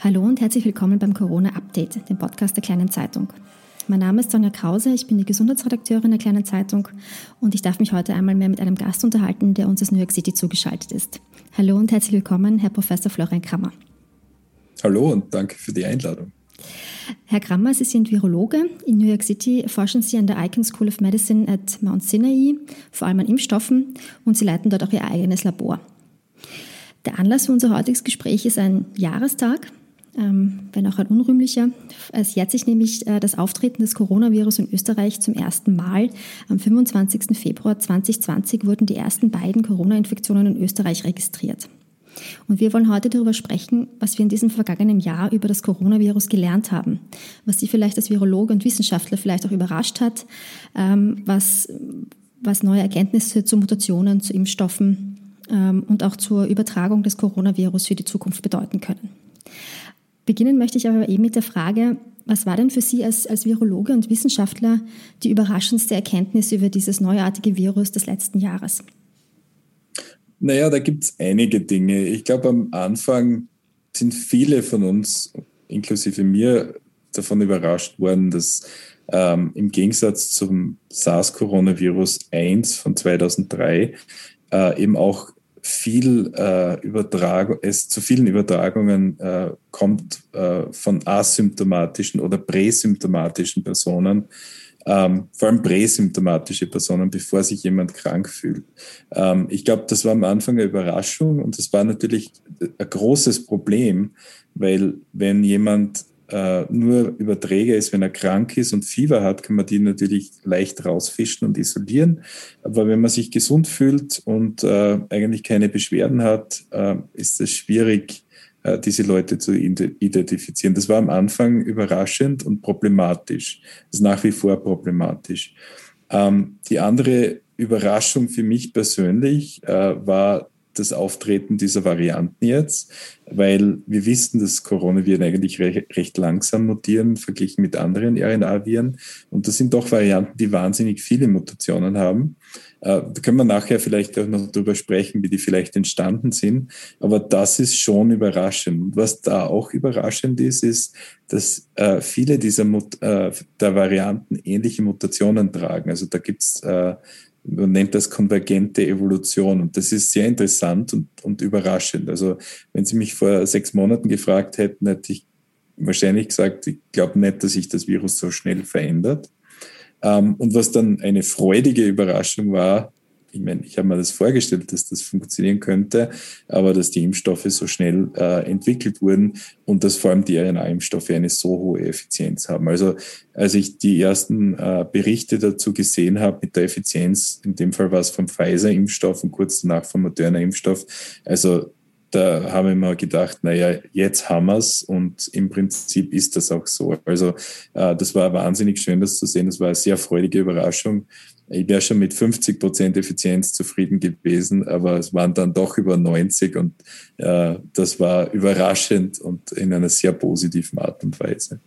Hallo und herzlich willkommen beim Corona Update, dem Podcast der Kleinen Zeitung. Mein Name ist Sonja Krause, ich bin die Gesundheitsredakteurin der Kleinen Zeitung und ich darf mich heute einmal mehr mit einem Gast unterhalten, der uns aus New York City zugeschaltet ist. Hallo und herzlich willkommen, Herr Professor Florian Krammer. Hallo und danke für die Einladung. Herr Krammer, Sie sind Virologe. In New York City forschen Sie an der Icahn School of Medicine at Mount Sinai, vor allem an Impfstoffen, und Sie leiten dort auch Ihr eigenes Labor. Der Anlass für unser heutiges Gespräch ist ein Jahrestag, wenn auch ein unrühmlicher. Es jährt sich nämlich äh, das Auftreten des Coronavirus in Österreich zum ersten Mal. Am 25. Februar 2020 wurden die ersten beiden Corona-Infektionen in Österreich registriert. Und wir wollen heute darüber sprechen, was wir in diesem vergangenen Jahr über das Coronavirus gelernt haben, was Sie vielleicht als Virologe und Wissenschaftler vielleicht auch überrascht hat, ähm, was, was neue Erkenntnisse zu Mutationen, zu Impfstoffen ähm, und auch zur Übertragung des Coronavirus für die Zukunft bedeuten können. Beginnen möchte ich aber eben mit der Frage, was war denn für Sie als, als Virologe und Wissenschaftler die überraschendste Erkenntnis über dieses neuartige Virus des letzten Jahres? Naja, da gibt es einige Dinge. Ich glaube, am Anfang sind viele von uns, inklusive mir, davon überrascht worden, dass ähm, im Gegensatz zum SARS-Coronavirus 1 von 2003 äh, eben auch viel äh, Übertragung, es zu vielen Übertragungen äh, kommt äh, von asymptomatischen oder präsymptomatischen Personen, ähm, vor allem präsymptomatische Personen, bevor sich jemand krank fühlt. Ähm, ich glaube, das war am Anfang eine Überraschung und das war natürlich ein großes Problem, weil wenn jemand äh, nur Überträger ist, wenn er krank ist und Fieber hat, kann man die natürlich leicht rausfischen und isolieren. Aber wenn man sich gesund fühlt und äh, eigentlich keine Beschwerden hat, äh, ist es schwierig, äh, diese Leute zu identifizieren. Das war am Anfang überraschend und problematisch. Das ist nach wie vor problematisch. Ähm, die andere Überraschung für mich persönlich äh, war das Auftreten dieser Varianten jetzt, weil wir wissen, dass Coronaviren eigentlich recht langsam mutieren verglichen mit anderen RNA-Viren. Und das sind doch Varianten, die wahnsinnig viele Mutationen haben. Äh, da können wir nachher vielleicht auch noch drüber sprechen, wie die vielleicht entstanden sind. Aber das ist schon überraschend. Was da auch überraschend ist, ist, dass äh, viele dieser Mut äh, der Varianten ähnliche Mutationen tragen. Also da gibt's äh, man nennt das konvergente Evolution. Und das ist sehr interessant und, und überraschend. Also wenn Sie mich vor sechs Monaten gefragt hätten, hätte ich wahrscheinlich gesagt, ich glaube nicht, dass sich das Virus so schnell verändert. Ähm, und was dann eine freudige Überraschung war, ich meine, ich habe mir das vorgestellt, dass das funktionieren könnte, aber dass die Impfstoffe so schnell äh, entwickelt wurden und dass vor allem die RNA-Impfstoffe eine so hohe Effizienz haben. Also als ich die ersten äh, Berichte dazu gesehen habe mit der Effizienz, in dem Fall war es vom Pfizer-Impfstoff und kurz danach vom Moderna-Impfstoff, also da habe ich mir gedacht, naja, jetzt haben wir es und im Prinzip ist das auch so. Also äh, das war wahnsinnig schön, das zu sehen. Das war eine sehr freudige Überraschung ich wäre schon mit 50 Prozent Effizienz zufrieden gewesen, aber es waren dann doch über 90 und äh, das war überraschend und in einer sehr positiven Art und Weise.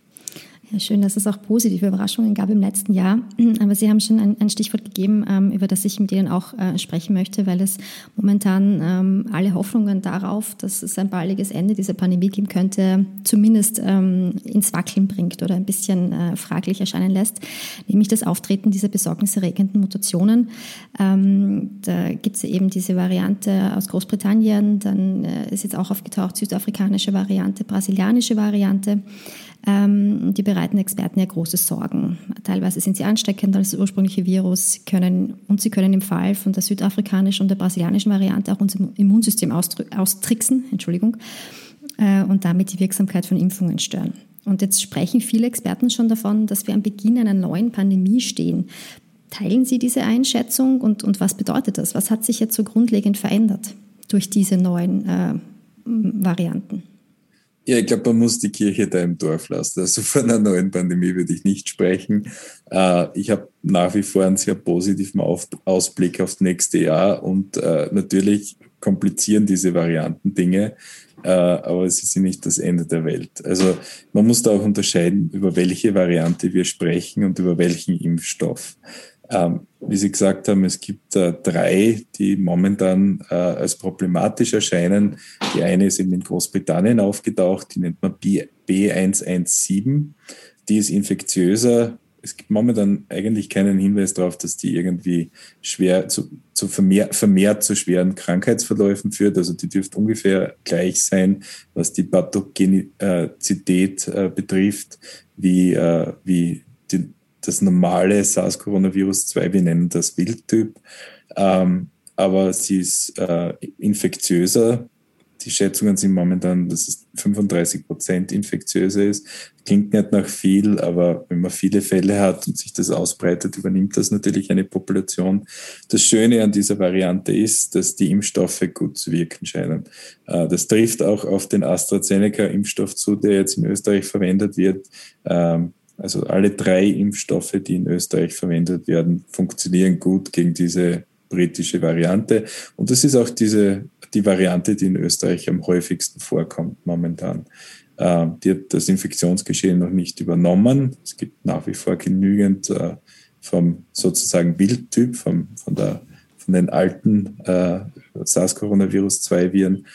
Ja, schön, dass es auch positive Überraschungen gab im letzten Jahr. Aber Sie haben schon ein, ein Stichwort gegeben, ähm, über das ich mit Ihnen auch äh, sprechen möchte, weil es momentan ähm, alle Hoffnungen darauf, dass es ein baldiges Ende dieser Pandemie geben könnte, zumindest ähm, ins Wackeln bringt oder ein bisschen äh, fraglich erscheinen lässt, nämlich das Auftreten dieser besorgniserregenden Mutationen. Ähm, da gibt es eben diese Variante aus Großbritannien, dann äh, ist jetzt auch aufgetaucht südafrikanische Variante, brasilianische Variante. Ähm, die bereiten Experten ja große Sorgen. Teilweise sind sie ansteckender als das ursprüngliche Virus können, und sie können im Fall von der südafrikanischen und der brasilianischen Variante auch unser Immunsystem austricksen Entschuldigung, äh, und damit die Wirksamkeit von Impfungen stören. Und jetzt sprechen viele Experten schon davon, dass wir am Beginn einer neuen Pandemie stehen. Teilen Sie diese Einschätzung und, und was bedeutet das? Was hat sich jetzt so grundlegend verändert durch diese neuen äh, Varianten? Ja, ich glaube, man muss die Kirche da im Dorf lassen. Also von einer neuen Pandemie würde ich nicht sprechen. Äh, ich habe nach wie vor einen sehr positiven Ausblick aufs nächste Jahr und äh, natürlich komplizieren diese Varianten Dinge, äh, aber sie sind nicht das Ende der Welt. Also man muss da auch unterscheiden, über welche Variante wir sprechen und über welchen Impfstoff. Ähm, wie Sie gesagt haben, es gibt äh, drei, die momentan äh, als problematisch erscheinen. Die eine ist eben in Großbritannien aufgetaucht, die nennt man B, B117. Die ist infektiöser. Es gibt momentan eigentlich keinen Hinweis darauf, dass die irgendwie schwer zu, zu vermehrt, vermehrt zu schweren Krankheitsverläufen führt. Also die dürfte ungefähr gleich sein, was die Pathogenizität äh, betrifft, wie, äh, wie das normale SARS-Coronavirus-2, wir nennen das Wildtyp. Ähm, aber sie ist äh, infektiöser. Die Schätzungen sind momentan, dass es 35 Prozent infektiöser ist. Klingt nicht nach viel, aber wenn man viele Fälle hat und sich das ausbreitet, übernimmt das natürlich eine Population. Das Schöne an dieser Variante ist, dass die Impfstoffe gut zu wirken scheinen. Äh, das trifft auch auf den AstraZeneca-Impfstoff zu, der jetzt in Österreich verwendet wird. Ähm, also alle drei Impfstoffe, die in Österreich verwendet werden, funktionieren gut gegen diese britische Variante. Und das ist auch diese, die Variante, die in Österreich am häufigsten vorkommt momentan. Äh, die hat das Infektionsgeschehen noch nicht übernommen. Es gibt nach wie vor genügend äh, vom sozusagen Wildtyp, vom, von, der, von den alten äh, SARS-Coronavirus-2-Viren.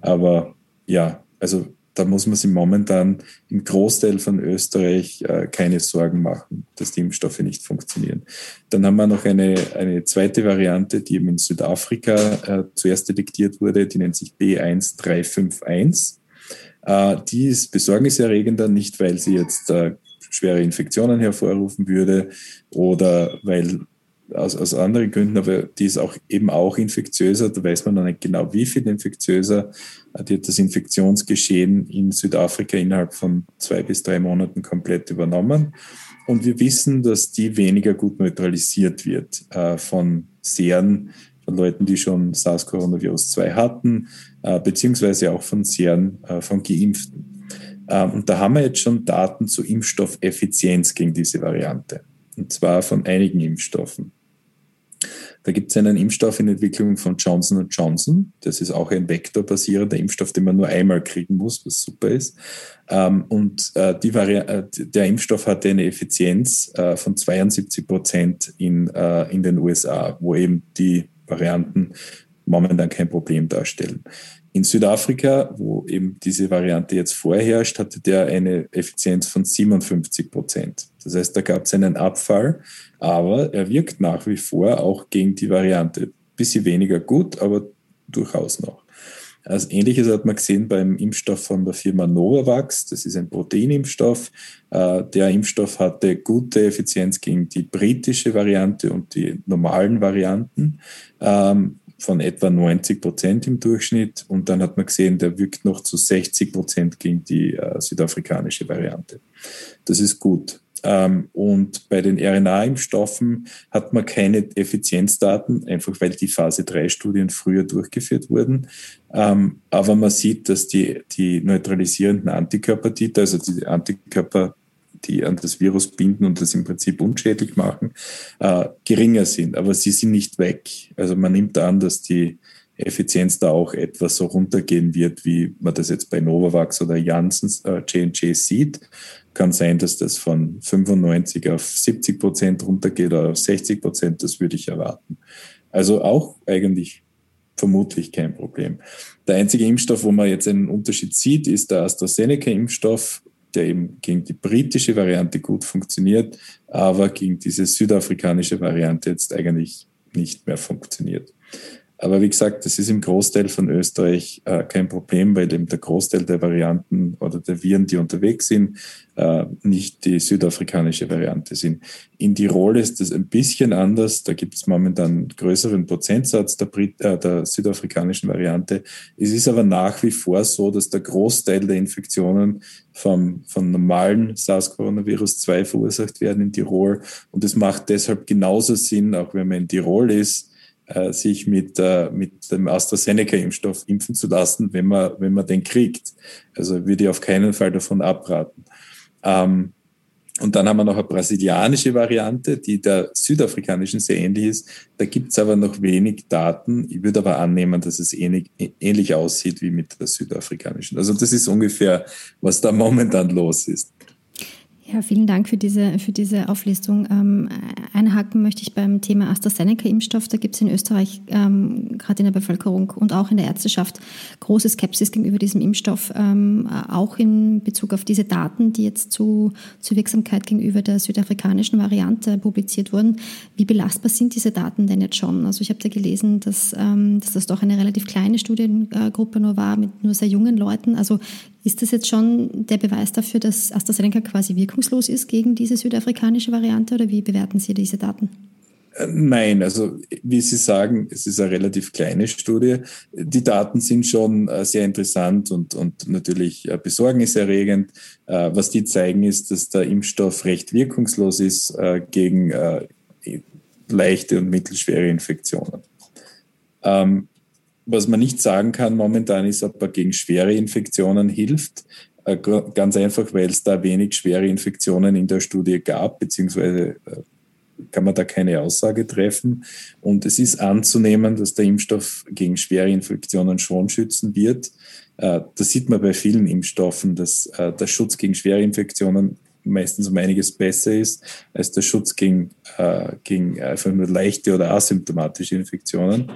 Aber ja, also da muss man sich momentan im Großteil von Österreich äh, keine Sorgen machen, dass die Impfstoffe nicht funktionieren. Dann haben wir noch eine, eine zweite Variante, die eben in Südafrika äh, zuerst detektiert wurde, die nennt sich B1351. Äh, die ist besorgniserregender, nicht weil sie jetzt äh, schwere Infektionen hervorrufen würde oder weil aus, aus anderen Gründen, aber die ist auch eben auch infektiöser. Da weiß man noch nicht genau, wie viel infektiöser. Die hat das Infektionsgeschehen in Südafrika innerhalb von zwei bis drei Monaten komplett übernommen. Und wir wissen, dass die weniger gut neutralisiert wird äh, von Seren, von Leuten, die schon SARS-Coronavirus-2 hatten, äh, beziehungsweise auch von Seren äh, von Geimpften. Ähm, und da haben wir jetzt schon Daten zur Impfstoffeffizienz gegen diese Variante. Und zwar von einigen Impfstoffen. Da gibt es einen Impfstoff in Entwicklung von Johnson Johnson. Das ist auch ein vektorbasierender Impfstoff, den man nur einmal kriegen muss, was super ist. Ähm, und äh, äh, der Impfstoff hatte eine Effizienz äh, von 72 Prozent in, in den USA, wo eben die Varianten momentan kein Problem darstellen. In Südafrika, wo eben diese Variante jetzt vorherrscht, hatte der eine Effizienz von 57 Prozent. Das heißt, da gab es einen Abfall, aber er wirkt nach wie vor auch gegen die Variante. Bisschen weniger gut, aber durchaus noch. Also Ähnliches hat man gesehen beim Impfstoff von der Firma Novavax. Das ist ein Proteinimpfstoff. Äh, der Impfstoff hatte gute Effizienz gegen die britische Variante und die normalen Varianten. Ähm, von etwa 90 Prozent im Durchschnitt. Und dann hat man gesehen, der wirkt noch zu 60 Prozent gegen die äh, südafrikanische Variante. Das ist gut. Ähm, und bei den RNA-Impfstoffen hat man keine Effizienzdaten, einfach weil die Phase 3-Studien früher durchgeführt wurden. Ähm, aber man sieht, dass die, die neutralisierenden Antikörpertiter, also die Antikörper, die an das Virus binden und das im Prinzip unschädlich machen, äh, geringer sind. Aber sie sind nicht weg. Also man nimmt an, dass die Effizienz da auch etwas so runtergehen wird, wie man das jetzt bei Novavax oder Janssen äh, J&J sieht. Kann sein, dass das von 95 auf 70 Prozent runtergeht oder auf 60 Prozent. Das würde ich erwarten. Also auch eigentlich vermutlich kein Problem. Der einzige Impfstoff, wo man jetzt einen Unterschied sieht, ist der AstraZeneca-Impfstoff der eben gegen die britische Variante gut funktioniert, aber gegen diese südafrikanische Variante jetzt eigentlich nicht mehr funktioniert. Aber wie gesagt, das ist im Großteil von Österreich äh, kein Problem, weil eben der Großteil der Varianten oder der Viren, die unterwegs sind, äh, nicht die südafrikanische Variante sind. In Tirol ist das ein bisschen anders. Da gibt es momentan einen größeren Prozentsatz der, Brit äh, der südafrikanischen Variante. Es ist aber nach wie vor so, dass der Großteil der Infektionen vom, vom normalen SARS-Coronavirus 2 verursacht werden in Tirol. Und es macht deshalb genauso Sinn, auch wenn man in Tirol ist, äh, sich mit, äh, mit dem AstraZeneca-Impfstoff impfen zu lassen, wenn man, wenn man den kriegt. Also würde ich auf keinen Fall davon abraten. Ähm, und dann haben wir noch eine brasilianische Variante, die der südafrikanischen sehr ähnlich ist. Da gibt es aber noch wenig Daten. Ich würde aber annehmen, dass es ähnlich, ähnlich aussieht wie mit der südafrikanischen. Also das ist ungefähr, was da momentan los ist. Ja, vielen Dank für diese, für diese Auflistung. Ähm, einhaken möchte ich beim Thema AstraZeneca-Impfstoff. Da gibt es in Österreich, ähm, gerade in der Bevölkerung und auch in der Ärzteschaft, große Skepsis gegenüber diesem Impfstoff, ähm, auch in Bezug auf diese Daten, die jetzt zu, zur Wirksamkeit gegenüber der südafrikanischen Variante publiziert wurden. Wie belastbar sind diese Daten denn jetzt schon? Also ich habe da gelesen, dass, ähm, dass das doch eine relativ kleine Studiengruppe nur war, mit nur sehr jungen Leuten. Also ist das jetzt schon der Beweis dafür, dass AstraZeneca quasi wirkungslos ist gegen diese südafrikanische Variante oder wie bewerten Sie diese Daten? Äh, nein, also wie Sie sagen, es ist eine relativ kleine Studie. Die Daten sind schon äh, sehr interessant und, und natürlich äh, besorgniserregend. Was die zeigen, ist, dass der Impfstoff recht wirkungslos ist gegen leichte und mittelschwere Infektionen. Ähm, was man nicht sagen kann momentan ist, ob er gegen schwere Infektionen hilft. Äh, ganz einfach, weil es da wenig schwere Infektionen in der Studie gab, beziehungsweise äh, kann man da keine Aussage treffen. Und es ist anzunehmen, dass der Impfstoff gegen schwere Infektionen schon schützen wird. Äh, das sieht man bei vielen Impfstoffen, dass der Schutz gegen schwere Infektionen meistens um einiges besser ist als der Schutz gegen, gegen einfach nur leichte oder asymptomatische Infektionen.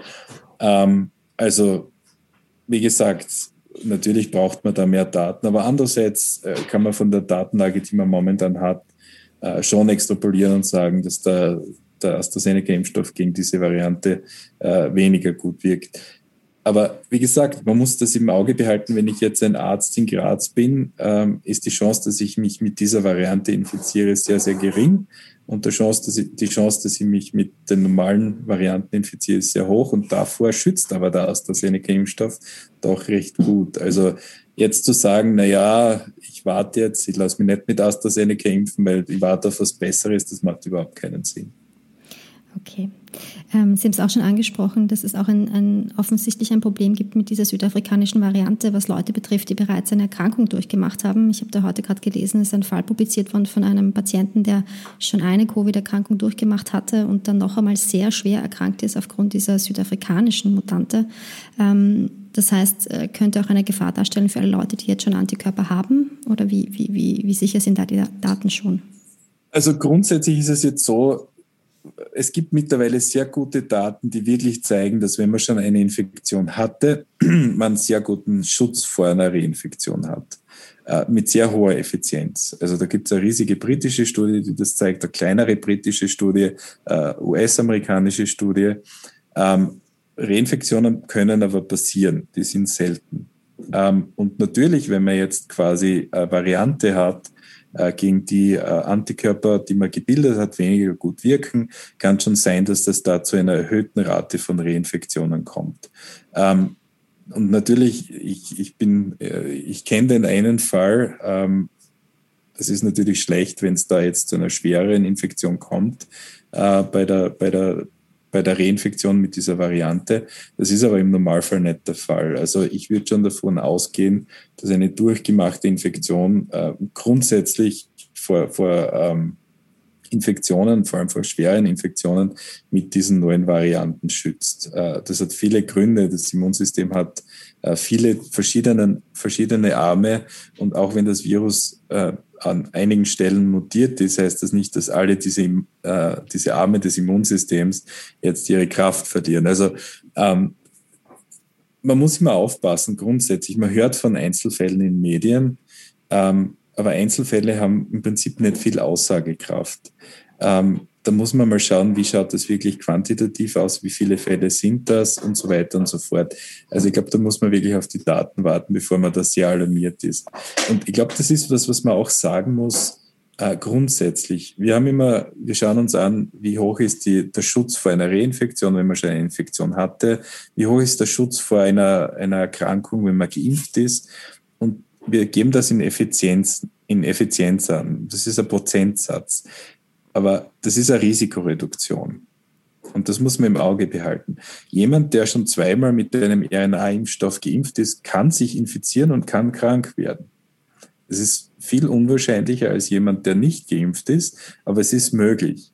Ähm, also, wie gesagt, natürlich braucht man da mehr Daten, aber andererseits äh, kann man von der Datenlage, die man momentan hat, äh, schon extrapolieren und sagen, dass der, der AstraZeneca-Impfstoff gegen diese Variante äh, weniger gut wirkt. Aber wie gesagt, man muss das im Auge behalten. Wenn ich jetzt ein Arzt in Graz bin, ähm, ist die Chance, dass ich mich mit dieser Variante infiziere, sehr, sehr gering. Und die Chance, dass ich, die Chance, dass ich mich mit den normalen Varianten infiziere, ist sehr hoch. Und davor schützt aber der AstraZeneca-Impfstoff doch recht gut. Also jetzt zu sagen, na ja, ich warte jetzt, ich lasse mich nicht mit AstraZeneca impfen, weil ich warte auf was Besseres, das macht überhaupt keinen Sinn. Okay. Ähm, Sie haben es auch schon angesprochen, dass es auch ein, ein, offensichtlich ein Problem gibt mit dieser südafrikanischen Variante, was Leute betrifft, die bereits eine Erkrankung durchgemacht haben. Ich habe da heute gerade gelesen, es ist ein Fall publiziert worden von einem Patienten, der schon eine Covid-Erkrankung durchgemacht hatte und dann noch einmal sehr schwer erkrankt ist aufgrund dieser südafrikanischen Mutante. Ähm, das heißt, äh, könnte auch eine Gefahr darstellen für alle Leute, die jetzt schon Antikörper haben? Oder wie, wie, wie, wie sicher sind da die Daten schon? Also grundsätzlich ist es jetzt so, es gibt mittlerweile sehr gute Daten, die wirklich zeigen, dass wenn man schon eine Infektion hatte, man sehr guten Schutz vor einer Reinfektion hat. Äh, mit sehr hoher Effizienz. Also da gibt es eine riesige britische Studie, die das zeigt, eine kleinere britische Studie, äh, US-amerikanische Studie. Ähm, Reinfektionen können aber passieren, die sind selten. Ähm, und natürlich, wenn man jetzt quasi eine Variante hat, gegen die äh, Antikörper, die man gebildet hat, weniger gut wirken, kann schon sein, dass das da zu einer erhöhten Rate von Reinfektionen kommt. Ähm, und natürlich, ich, ich äh, ich kenne den einen Fall, ähm, das ist natürlich schlecht, wenn es da jetzt zu einer schweren Infektion kommt bei der, bei der bei der Reinfektion mit dieser Variante. Das ist aber im Normalfall nicht der Fall. Also ich würde schon davon ausgehen, dass eine durchgemachte Infektion äh, grundsätzlich vor, vor ähm, Infektionen, vor allem vor schweren Infektionen mit diesen neuen Varianten schützt. Äh, das hat viele Gründe. Das Immunsystem hat äh, viele verschiedene, verschiedene Arme und auch wenn das Virus äh, an einigen Stellen mutiert ist, heißt das nicht, dass alle diese, äh, diese Arme des Immunsystems jetzt ihre Kraft verlieren. Also ähm, man muss immer aufpassen, grundsätzlich. Man hört von Einzelfällen in Medien, ähm, aber Einzelfälle haben im Prinzip nicht viel Aussagekraft. Ähm, da muss man mal schauen, wie schaut das wirklich quantitativ aus, wie viele Fälle sind das und so weiter und so fort. Also ich glaube, da muss man wirklich auf die Daten warten, bevor man da sehr alarmiert ist. Und ich glaube, das ist was, was man auch sagen muss, äh, grundsätzlich. Wir haben immer, wir schauen uns an, wie hoch ist die, der Schutz vor einer Reinfektion, wenn man schon eine Infektion hatte, wie hoch ist der Schutz vor einer, einer Erkrankung, wenn man geimpft ist. Und wir geben das in Effizienz, in Effizienz an. Das ist ein Prozentsatz. Aber das ist eine Risikoreduktion. Und das muss man im Auge behalten. Jemand, der schon zweimal mit einem RNA-Impfstoff geimpft ist, kann sich infizieren und kann krank werden. Es ist viel unwahrscheinlicher als jemand, der nicht geimpft ist, aber es ist möglich.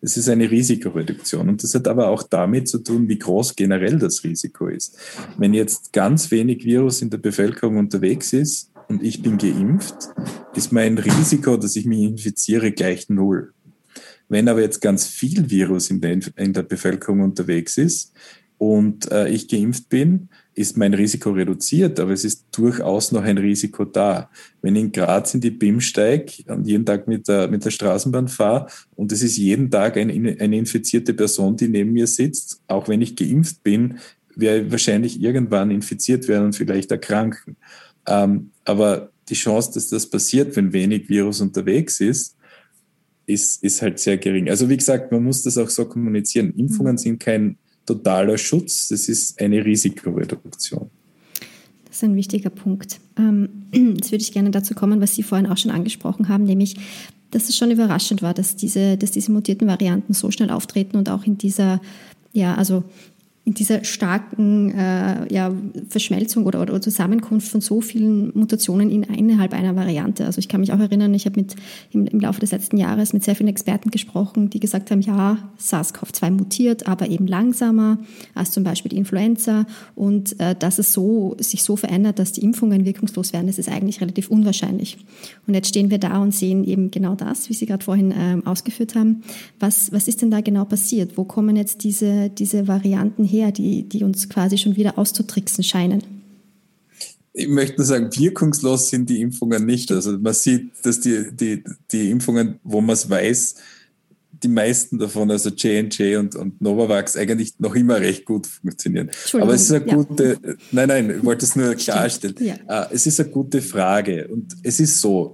Es ist eine Risikoreduktion und das hat aber auch damit zu tun, wie groß generell das Risiko ist. Wenn jetzt ganz wenig Virus in der Bevölkerung unterwegs ist, und ich bin geimpft, ist mein Risiko, dass ich mich infiziere, gleich null. Wenn aber jetzt ganz viel Virus in der, in der Bevölkerung unterwegs ist und äh, ich geimpft bin, ist mein Risiko reduziert, aber es ist durchaus noch ein Risiko da. Wenn ich in Graz in die BIM steige und jeden Tag mit der, mit der Straßenbahn fahre und es ist jeden Tag eine, eine infizierte Person, die neben mir sitzt, auch wenn ich geimpft bin, werde ich wahrscheinlich irgendwann infiziert werden und vielleicht erkranken. Ähm, aber die Chance, dass das passiert, wenn wenig Virus unterwegs ist, ist, ist halt sehr gering. Also wie gesagt, man muss das auch so kommunizieren. Impfungen mhm. sind kein totaler Schutz, das ist eine Risikoreduktion. Das ist ein wichtiger Punkt. Ähm, jetzt würde ich gerne dazu kommen, was Sie vorhin auch schon angesprochen haben, nämlich, dass es schon überraschend war, dass diese, dass diese mutierten Varianten so schnell auftreten und auch in dieser, ja, also in dieser starken äh, ja, Verschmelzung oder, oder, Zusammenkunft von so vielen Mutationen in innerhalb einer Variante. Also ich kann mich auch erinnern, ich habe mit im, im, Laufe des letzten Jahres mit sehr vielen Experten gesprochen, die gesagt haben, ja, SARS-CoV-2 mutiert, aber eben langsamer als zum Beispiel die Influenza und äh, dass es so, sich so verändert, dass die Impfungen wirkungslos werden, das ist eigentlich relativ unwahrscheinlich. Und jetzt stehen wir da und sehen eben genau das, wie Sie gerade vorhin äh, ausgeführt haben. Was, was ist denn da genau passiert? Wo kommen jetzt diese, diese Varianten her, die, die uns quasi schon wieder auszutricksen scheinen. Ich möchte nur sagen, wirkungslos sind die Impfungen nicht. Also man sieht, dass die, die, die Impfungen, wo man es weiß, die meisten davon, also J&J und, und Novavax, eigentlich noch immer recht gut funktionieren. Aber es ist eine gute, ja. nein, nein, ich wollte es nur klarstellen. Ja. Ah, es ist eine gute Frage und es ist so,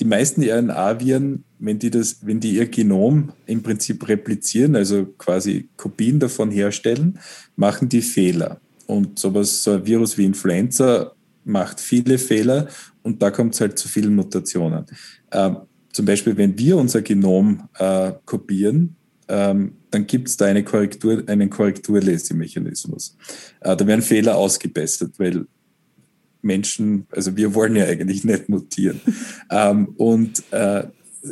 die meisten RNA-Viren, wenn die, das, wenn die ihr Genom im Prinzip replizieren, also quasi Kopien davon herstellen, machen die Fehler. Und sowas, so ein Virus wie Influenza macht viele Fehler und da kommt es halt zu vielen Mutationen. Ähm, zum Beispiel, wenn wir unser Genom äh, kopieren, ähm, dann gibt es da eine Korrektur, einen Korrekturlesemechanismus. Äh, da werden Fehler ausgebessert, weil Menschen, also wir wollen ja eigentlich nicht mutieren. ähm, und äh,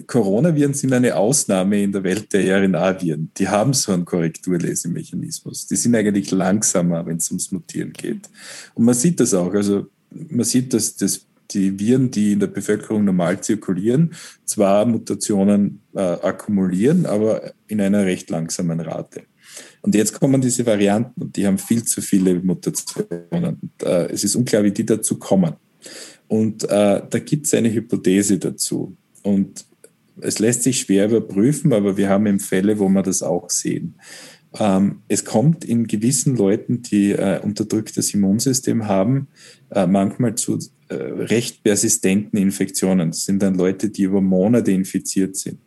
Coronaviren sind eine Ausnahme in der Welt der RNA-Viren. Die haben so einen Korrekturlesemechanismus. Die sind eigentlich langsamer, wenn es ums Mutieren geht. Und man sieht das auch. Also man sieht, dass das, die Viren, die in der Bevölkerung normal zirkulieren, zwar Mutationen äh, akkumulieren, aber in einer recht langsamen Rate. Und jetzt kommen diese Varianten und die haben viel zu viele Mutationen. Und, äh, es ist unklar, wie die dazu kommen. Und äh, da gibt es eine Hypothese dazu. Und es lässt sich schwer überprüfen, aber wir haben eben Fälle, wo wir das auch sehen. Ähm, es kommt in gewissen Leuten, die äh, unterdrücktes Immunsystem haben, äh, manchmal zu äh, recht persistenten Infektionen. Das sind dann Leute, die über Monate infiziert sind.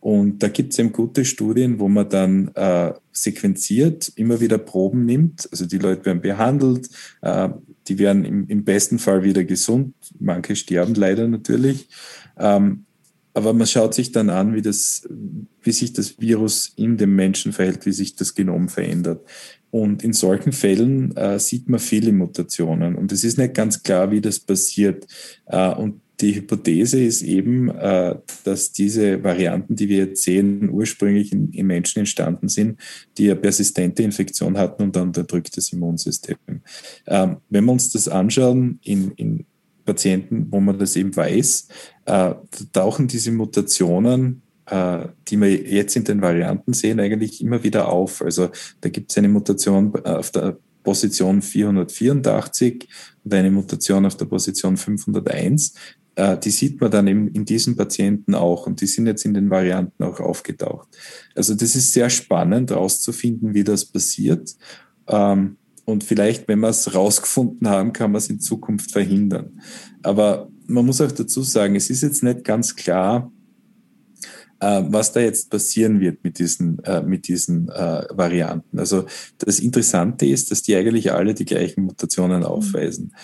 Und da gibt es eben gute Studien, wo man dann äh, sequenziert, immer wieder Proben nimmt. Also die Leute werden behandelt, äh, die werden im, im, besten Fall wieder gesund. Manche sterben leider natürlich. Ähm, aber man schaut sich dann an, wie, das, wie sich das Virus in dem Menschen verhält, wie sich das Genom verändert. Und in solchen Fällen äh, sieht man viele Mutationen. Und es ist nicht ganz klar, wie das passiert. Äh, und die Hypothese ist eben, äh, dass diese Varianten, die wir jetzt sehen, ursprünglich in, in Menschen entstanden sind, die eine persistente Infektion hatten und ein unterdrücktes Immunsystem. Ähm, wenn wir uns das anschauen in, in Patienten, wo man das eben weiß, äh, tauchen diese Mutationen äh, die wir jetzt in den Varianten sehen, eigentlich immer wieder auf. Also da gibt es eine Mutation auf der Position 484 und eine Mutation auf der Position 501. Äh, die sieht man dann in, in diesen Patienten auch und die sind jetzt in den Varianten auch aufgetaucht. Also das ist sehr spannend herauszufinden, wie das passiert. Ähm, und vielleicht, wenn wir es rausgefunden haben, kann man es in Zukunft verhindern. Aber man muss auch dazu sagen, es ist jetzt nicht ganz klar, äh, was da jetzt passieren wird mit diesen, äh, mit diesen äh, Varianten. Also das Interessante ist, dass die eigentlich alle die gleichen Mutationen aufweisen.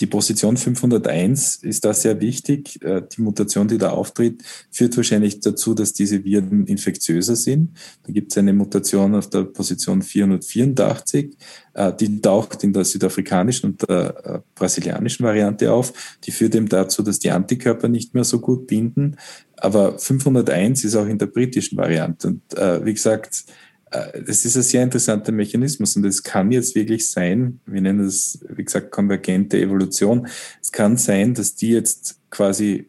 Die Position 501 ist da sehr wichtig. Äh, die Mutation, die da auftritt, führt wahrscheinlich dazu, dass diese Viren infektiöser sind. Da gibt es eine Mutation auf der Position 484, äh, die taucht in der südafrikanischen und der äh, brasilianischen Variante auf. Die führt eben dazu, dass die Antikörper nicht mehr so gut binden. Aber 501 ist auch in der britischen Variante. Und wie gesagt, äh, das ist ein sehr interessanter Mechanismus und es kann jetzt wirklich sein, wir nennen das, wie gesagt, konvergente Evolution. Es kann sein, dass die jetzt quasi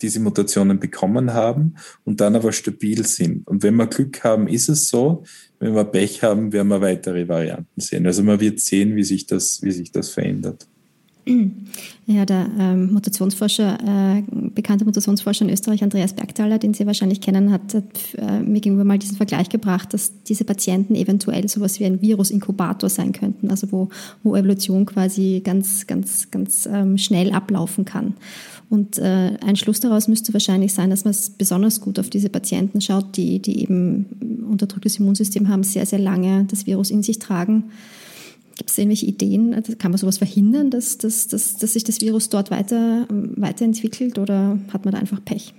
diese Mutationen bekommen haben und dann aber stabil sind. Und wenn wir Glück haben, ist es so. Wenn wir Pech haben, werden wir weitere Varianten sehen. Also man wird sehen, wie sich das, wie sich das verändert. Ja, der ähm, Mutationsforscher, äh, bekannte Mutationsforscher in Österreich, Andreas Bergthaler, den Sie wahrscheinlich kennen, hat, äh, mir gegenüber mal diesen Vergleich gebracht, dass diese Patienten eventuell sowas wie ein Virusinkubator sein könnten, also wo, wo Evolution quasi ganz, ganz, ganz ähm, schnell ablaufen kann. Und äh, ein Schluss daraus müsste wahrscheinlich sein, dass man besonders gut auf diese Patienten schaut, die, die eben unterdrücktes Immunsystem haben, sehr, sehr lange das Virus in sich tragen Gibt es irgendwelche Ideen? Also kann man sowas verhindern, dass, dass, dass, dass sich das Virus dort weiter, weiterentwickelt oder hat man da einfach Pech?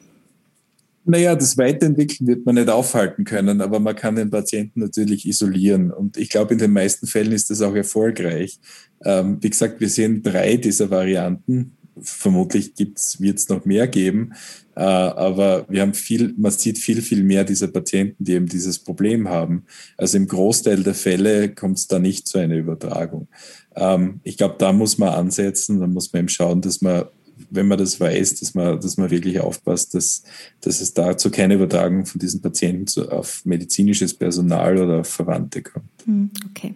Naja, das Weiterentwickeln wird man nicht aufhalten können, aber man kann den Patienten natürlich isolieren. Und ich glaube, in den meisten Fällen ist das auch erfolgreich. Ähm, wie gesagt, wir sehen drei dieser Varianten vermutlich wird es noch mehr geben, äh, aber wir haben viel, man sieht viel, viel mehr dieser Patienten, die eben dieses Problem haben. Also im Großteil der Fälle kommt es da nicht zu einer Übertragung. Ähm, ich glaube, da muss man ansetzen, da muss man eben schauen, dass man wenn man das weiß, dass man, dass man wirklich aufpasst, dass, dass es dazu keine Übertragung von diesen Patienten auf medizinisches Personal oder auf Verwandte kommt. Hm, okay.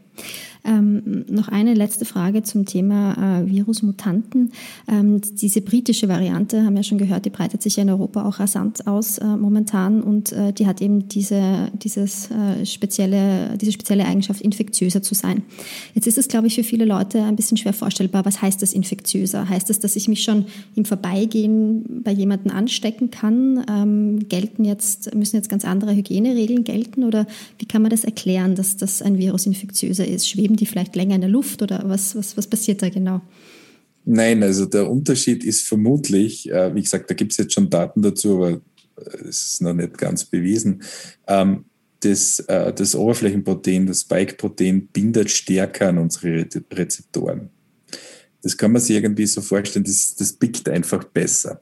Ähm, noch eine letzte Frage zum Thema äh, Virusmutanten. Ähm, diese britische Variante, haben wir schon gehört, die breitet sich ja in Europa auch rasant aus äh, momentan und äh, die hat eben diese, dieses, äh, spezielle, diese spezielle Eigenschaft, infektiöser zu sein. Jetzt ist es, glaube ich, für viele Leute ein bisschen schwer vorstellbar. Was heißt das infektiöser? Heißt das, dass ich mich schon im Vorbeigehen bei jemandem anstecken kann? Ähm, gelten jetzt, müssen jetzt ganz andere Hygieneregeln gelten oder wie kann man das erklären, dass das ein Virus infektiöser ist? Schweben schweben die vielleicht länger in der Luft oder was, was, was passiert da genau? Nein, also der Unterschied ist vermutlich, äh, wie gesagt, da gibt es jetzt schon Daten dazu, aber es ist noch nicht ganz bewiesen. Ähm, das, äh, das Oberflächenprotein, das Spike-Protein, bindet stärker an unsere Rezeptoren. Das kann man sich irgendwie so vorstellen, das, das pickt einfach besser.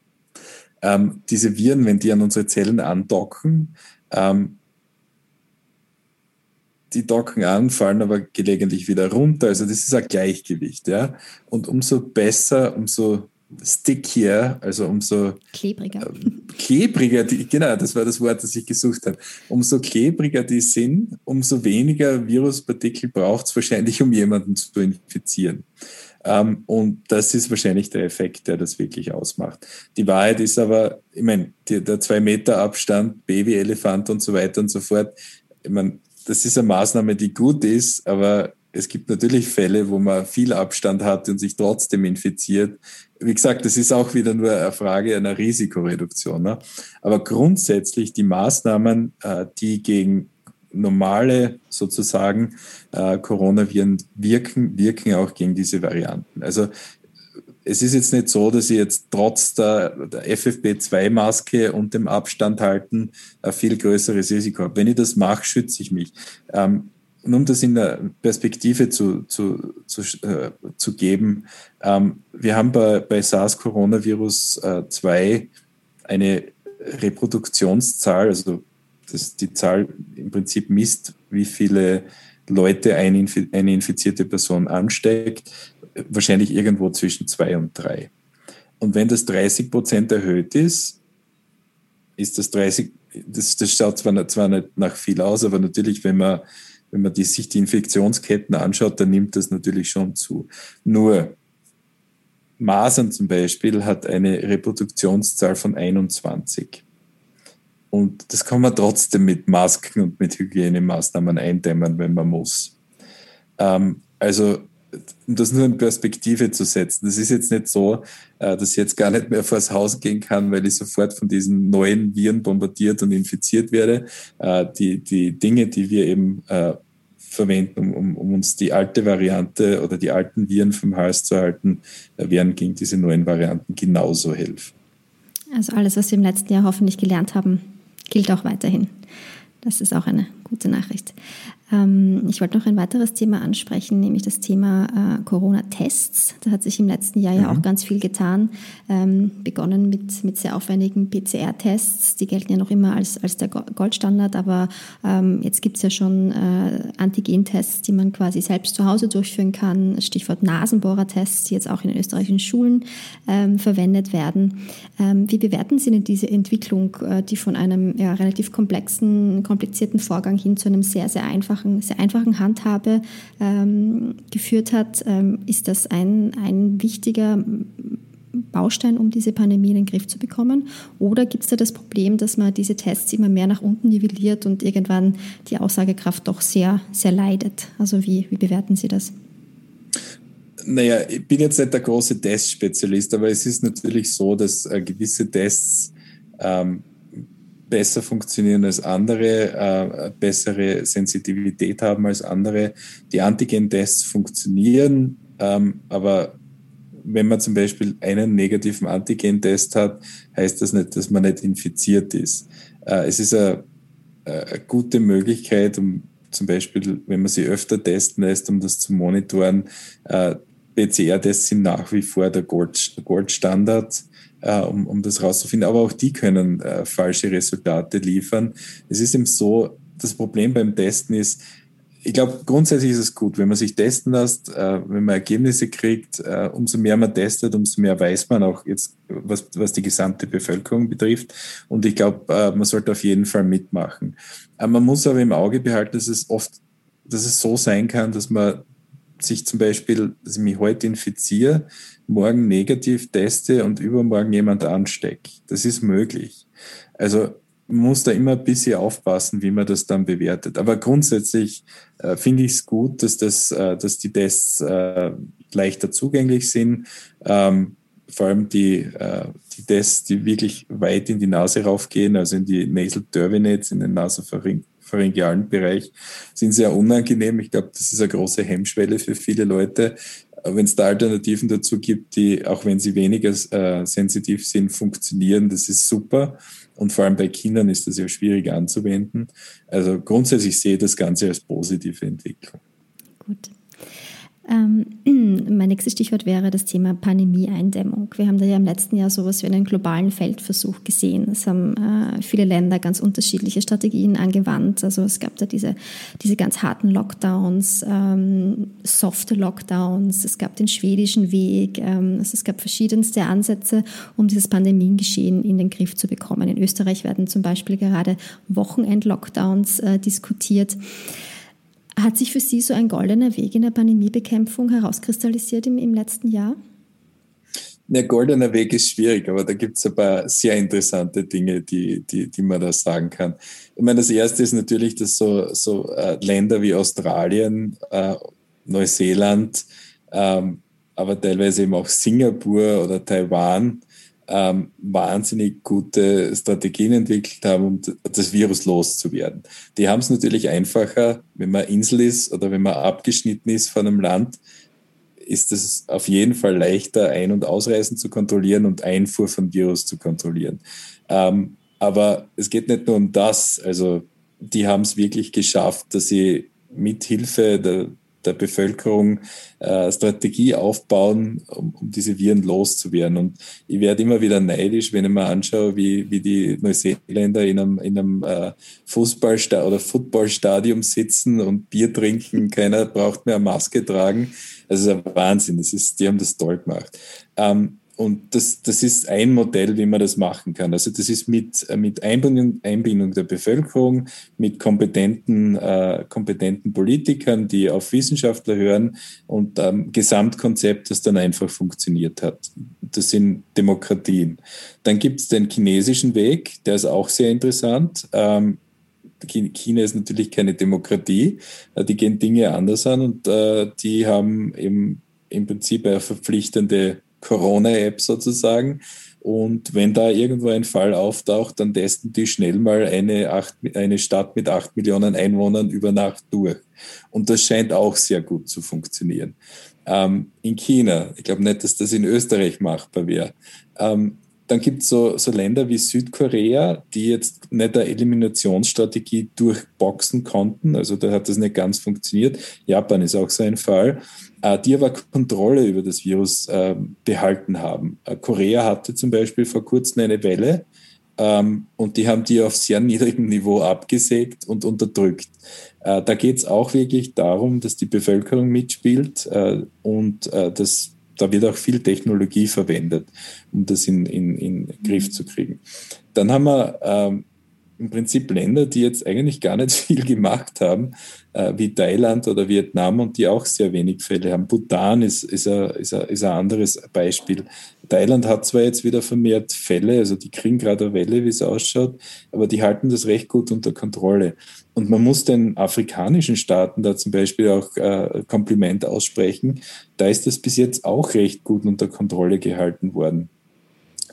Ähm, diese Viren, wenn die an unsere Zellen andocken, ähm, die docken an, fallen aber gelegentlich wieder runter. Also das ist ein Gleichgewicht, ja. Und umso besser, umso stickier, also umso klebriger. Äh, klebriger, die, genau, das war das Wort, das ich gesucht habe. Umso klebriger die sind, umso weniger Viruspartikel braucht es wahrscheinlich, um jemanden zu infizieren. Ähm, und das ist wahrscheinlich der Effekt, der das wirklich ausmacht. Die Wahrheit ist aber, ich meine, der zwei Meter Abstand, Babyelefant und so weiter und so fort, ich meine, das ist eine Maßnahme, die gut ist, aber es gibt natürlich Fälle, wo man viel Abstand hat und sich trotzdem infiziert. Wie gesagt, das ist auch wieder nur eine Frage einer Risikoreduktion. Ne? Aber grundsätzlich die Maßnahmen, äh, die gegen normale sozusagen äh, Coronaviren wirken, wirken auch gegen diese Varianten. Also es ist jetzt nicht so, dass ich jetzt trotz der, der FFP2-Maske und dem Abstand halten ein viel größeres Risiko habe. Wenn ich das mache, schütze ich mich. Ähm, und um das in der Perspektive zu, zu, zu, äh, zu geben, ähm, wir haben bei, bei SARS-Coronavirus äh, 2 eine Reproduktionszahl, also das, die Zahl im Prinzip misst, wie viele Leute eine, eine infizierte Person ansteckt, wahrscheinlich irgendwo zwischen zwei und drei. Und wenn das 30 Prozent erhöht ist, ist das 30, das, das schaut zwar nicht, zwar nicht nach viel aus, aber natürlich, wenn man, wenn man die, sich die Infektionsketten anschaut, dann nimmt das natürlich schon zu. Nur Masern zum Beispiel hat eine Reproduktionszahl von 21. Und das kann man trotzdem mit Masken und mit Hygienemaßnahmen eindämmen, wenn man muss. Ähm, also das nur in Perspektive zu setzen. Das ist jetzt nicht so, äh, dass ich jetzt gar nicht mehr vors Haus gehen kann, weil ich sofort von diesen neuen Viren bombardiert und infiziert werde. Äh, die, die Dinge, die wir eben äh, verwenden, um, um uns die alte Variante oder die alten Viren vom Hals zu halten, werden gegen diese neuen Varianten genauso helfen. Also alles, was wir im letzten Jahr hoffentlich gelernt haben, gilt auch weiterhin. Das ist auch eine gute Nachricht. Ähm, ich wollte noch ein weiteres Thema ansprechen, nämlich das Thema äh, Corona-Tests. Da hat sich im letzten Jahr ja mhm. auch ganz viel getan. Ähm, begonnen mit, mit sehr aufwendigen PCR-Tests. Die gelten ja noch immer als, als der Goldstandard, aber ähm, jetzt gibt es ja schon äh, Antigen-Tests, die man quasi selbst zu Hause durchführen kann. Stichwort Nasenbohrertests, die jetzt auch in den österreichischen Schulen ähm, verwendet werden. Ähm, wie bewerten Sie denn diese Entwicklung, äh, die von einem ja, relativ komplexen, komplizierten Vorgang hin zu einem sehr, sehr einfachen, sehr einfachen Handhabe ähm, geführt hat? Ähm, ist das ein, ein wichtiger Baustein, um diese Pandemie in den Griff zu bekommen? Oder gibt es da das Problem, dass man diese Tests immer mehr nach unten nivelliert und irgendwann die Aussagekraft doch sehr, sehr leidet? Also wie, wie bewerten Sie das? Naja, ich bin jetzt nicht der große Testspezialist, aber es ist natürlich so, dass äh, gewisse Tests ähm, besser funktionieren als andere, äh, bessere Sensitivität haben als andere. Die Antigen-Tests funktionieren, ähm, aber wenn man zum Beispiel einen negativen Antigen-Test hat, heißt das nicht, dass man nicht infiziert ist. Äh, es ist eine, eine gute Möglichkeit, um zum Beispiel, wenn man sie öfter testen lässt, um das zu monitoren, äh, PCR-Tests sind nach wie vor der Goldstandard, äh, um, um das rauszufinden. Aber auch die können äh, falsche Resultate liefern. Es ist eben so, das Problem beim Testen ist, ich glaube, grundsätzlich ist es gut, wenn man sich testen lässt, äh, wenn man Ergebnisse kriegt, äh, umso mehr man testet, umso mehr weiß man auch jetzt, was, was die gesamte Bevölkerung betrifft. Und ich glaube, äh, man sollte auf jeden Fall mitmachen. Äh, man muss aber im Auge behalten, dass es oft, dass es so sein kann, dass man sich zum Beispiel, dass ich mich heute infiziere, morgen negativ teste und übermorgen jemand ansteckt. Das ist möglich. Also man muss da immer ein bisschen aufpassen, wie man das dann bewertet. Aber grundsätzlich äh, finde ich es gut, dass, das, äh, dass die Tests äh, leichter zugänglich sind. Ähm, vor allem die, äh, die Tests, die wirklich weit in die Nase raufgehen, also in die Nasal Turbinates, in den Nasofaring pharyngealen Bereich sind sehr unangenehm. Ich glaube, das ist eine große Hemmschwelle für viele Leute. Wenn es da Alternativen dazu gibt, die, auch wenn sie weniger äh, sensitiv sind, funktionieren, das ist super. Und vor allem bei Kindern ist das ja schwierig anzuwenden. Also grundsätzlich sehe ich das Ganze als positive Entwicklung. Ähm, mein nächstes Stichwort wäre das Thema Pandemie-Eindämmung. Wir haben da ja im letzten Jahr sowas wie einen globalen Feldversuch gesehen. Es haben äh, viele Länder ganz unterschiedliche Strategien angewandt. Also es gab da diese, diese ganz harten Lockdowns, ähm, softe Lockdowns, es gab den schwedischen Weg, ähm, also es gab verschiedenste Ansätze, um dieses Pandemiengeschehen in den Griff zu bekommen. In Österreich werden zum Beispiel gerade Wochenend-Lockdowns äh, diskutiert. Hat sich für Sie so ein goldener Weg in der Pandemiebekämpfung herauskristallisiert im, im letzten Jahr? Der goldener Weg ist schwierig, aber da gibt es ein paar sehr interessante Dinge, die, die, die man da sagen kann. Ich meine, das erste ist natürlich, dass so, so äh, Länder wie Australien, äh, Neuseeland, ähm, aber teilweise eben auch Singapur oder Taiwan ähm, wahnsinnig gute Strategien entwickelt haben, um das Virus loszuwerden. Die haben es natürlich einfacher, wenn man Insel ist oder wenn man abgeschnitten ist von einem Land, ist es auf jeden Fall leichter, Ein- und Ausreisen zu kontrollieren und Einfuhr von Virus zu kontrollieren. Ähm, aber es geht nicht nur um das. Also die haben es wirklich geschafft, dass sie mit Hilfe der, der Bevölkerung äh, Strategie aufbauen, um, um, diese Viren loszuwerden. Und ich werde immer wieder neidisch, wenn ich mir anschaue, wie, wie die Neuseeländer in einem, in einem äh, Fußballsta oder Footballstadium sitzen und Bier trinken. Keiner braucht mehr Maske tragen. Also ein Wahnsinn. Das ist, die haben das toll gemacht. Ähm, und das, das ist ein Modell, wie man das machen kann. Also das ist mit, mit Einbindung, Einbindung der Bevölkerung, mit kompetenten, äh, kompetenten Politikern, die auf Wissenschaftler hören und ähm, Gesamtkonzept, das dann einfach funktioniert hat. Das sind Demokratien. Dann gibt es den chinesischen Weg, der ist auch sehr interessant. Ähm, China ist natürlich keine Demokratie, äh, die gehen Dinge anders an und äh, die haben im, im Prinzip eine verpflichtende Corona-App sozusagen. Und wenn da irgendwo ein Fall auftaucht, dann testen die schnell mal eine, acht, eine Stadt mit acht Millionen Einwohnern über Nacht durch. Und das scheint auch sehr gut zu funktionieren. Ähm, in China, ich glaube nicht, dass das in Österreich machbar wäre. Ähm, dann gibt es so, so Länder wie Südkorea, die jetzt nicht eine Eliminationsstrategie durchboxen konnten. Also da hat das nicht ganz funktioniert. Japan ist auch so ein Fall. Äh, die aber Kontrolle über das Virus äh, behalten haben. Äh, Korea hatte zum Beispiel vor kurzem eine Welle ähm, und die haben die auf sehr niedrigem Niveau abgesägt und unterdrückt. Äh, da geht es auch wirklich darum, dass die Bevölkerung mitspielt äh, und äh, das, da wird auch viel Technologie verwendet, um das in, in, in den Griff zu kriegen. Dann haben wir ähm, im Prinzip Länder, die jetzt eigentlich gar nicht viel gemacht haben, äh, wie Thailand oder Vietnam und die auch sehr wenig Fälle haben. Bhutan ist, ist, ein, ist, ein, ist ein anderes Beispiel. Thailand hat zwar jetzt wieder vermehrt Fälle, also die kriegen gerade eine Welle, wie es ausschaut, aber die halten das recht gut unter Kontrolle. Und man muss den afrikanischen Staaten da zum Beispiel auch äh, Kompliment aussprechen. Da ist das bis jetzt auch recht gut unter Kontrolle gehalten worden.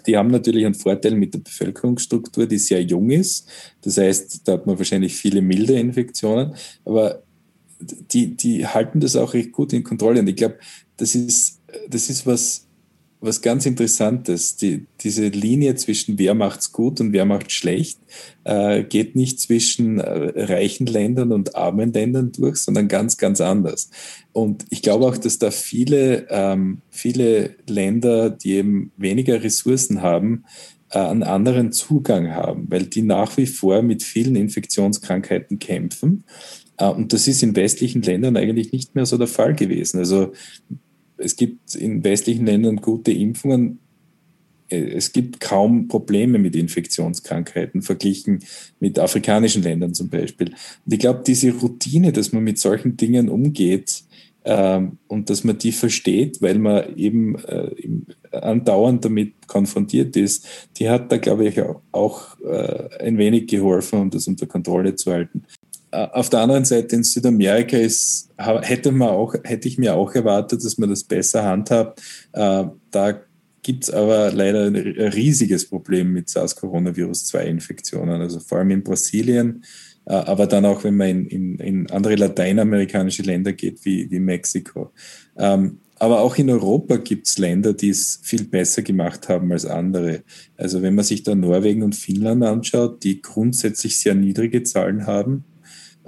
Die haben natürlich einen Vorteil mit der Bevölkerungsstruktur, die sehr jung ist. Das heißt, da hat man wahrscheinlich viele milde Infektionen, aber die, die halten das auch recht gut in Kontrolle. Und ich glaube, das ist, das ist was, was ganz Interessantes. Die, diese Linie zwischen wer macht's gut und wer macht's schlecht äh, geht nicht zwischen äh, reichen Ländern und armen Ländern durch, sondern ganz, ganz anders. Und ich glaube auch, dass da viele, ähm, viele Länder, die eben weniger Ressourcen haben, äh, einen anderen Zugang haben, weil die nach wie vor mit vielen Infektionskrankheiten kämpfen. Äh, und das ist in westlichen Ländern eigentlich nicht mehr so der Fall gewesen. Also es gibt in westlichen Ländern gute Impfungen. Es gibt kaum Probleme mit Infektionskrankheiten verglichen mit afrikanischen Ländern zum Beispiel. Und ich glaube, diese Routine, dass man mit solchen Dingen umgeht ähm, und dass man die versteht, weil man eben äh, andauernd damit konfrontiert ist, die hat da, glaube ich, auch, auch äh, ein wenig geholfen, um das unter Kontrolle zu halten. Äh, auf der anderen Seite in Südamerika ist, hätte, man auch, hätte ich mir auch erwartet, dass man das besser handhabt. Äh, da gibt es aber leider ein riesiges Problem mit SARS-Coronavirus-2-Infektionen, also vor allem in Brasilien, äh, aber dann auch, wenn man in, in, in andere lateinamerikanische Länder geht, wie, wie Mexiko. Ähm, aber auch in Europa gibt es Länder, die es viel besser gemacht haben als andere. Also wenn man sich da Norwegen und Finnland anschaut, die grundsätzlich sehr niedrige Zahlen haben,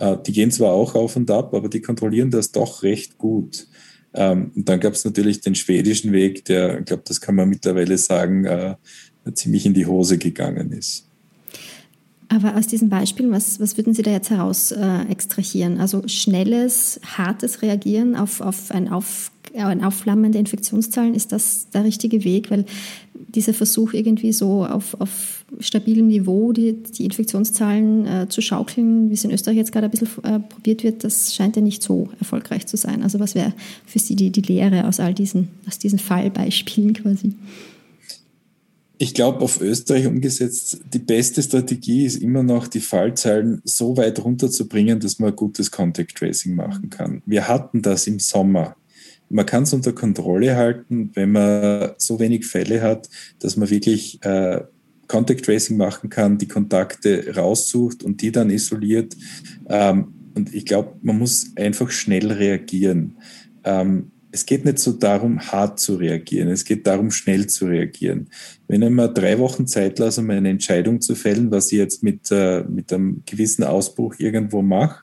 die gehen zwar auch auf und ab, aber die kontrollieren das doch recht gut. Ähm, und dann gab es natürlich den schwedischen Weg, der, ich glaube, das kann man mittlerweile sagen, äh, ziemlich in die Hose gegangen ist. Aber aus diesen Beispielen, was, was würden Sie da jetzt heraus äh, extrahieren? Also schnelles, hartes Reagieren auf, auf ein, auf, ein Aufflammen der Infektionszahlen, ist das der richtige Weg? Weil dieser Versuch irgendwie so auf, auf stabilem Niveau die, die Infektionszahlen äh, zu schaukeln, wie es in Österreich jetzt gerade ein bisschen äh, probiert wird, das scheint ja nicht so erfolgreich zu sein. Also was wäre für Sie die, die Lehre aus all diesen, aus diesen Fallbeispielen quasi? Ich glaube, auf Österreich umgesetzt, die beste Strategie ist immer noch, die Fallzahlen so weit runterzubringen, dass man gutes Contact Tracing machen kann. Wir hatten das im Sommer. Man kann es unter Kontrolle halten, wenn man so wenig Fälle hat, dass man wirklich äh, Contact Tracing machen kann, die Kontakte raussucht und die dann isoliert. Ähm, und ich glaube, man muss einfach schnell reagieren. Ähm, es geht nicht so darum, hart zu reagieren. Es geht darum, schnell zu reagieren. Wenn ich mir drei Wochen Zeit lasse, um eine Entscheidung zu fällen, was ich jetzt mit, äh, mit einem gewissen Ausbruch irgendwo mache,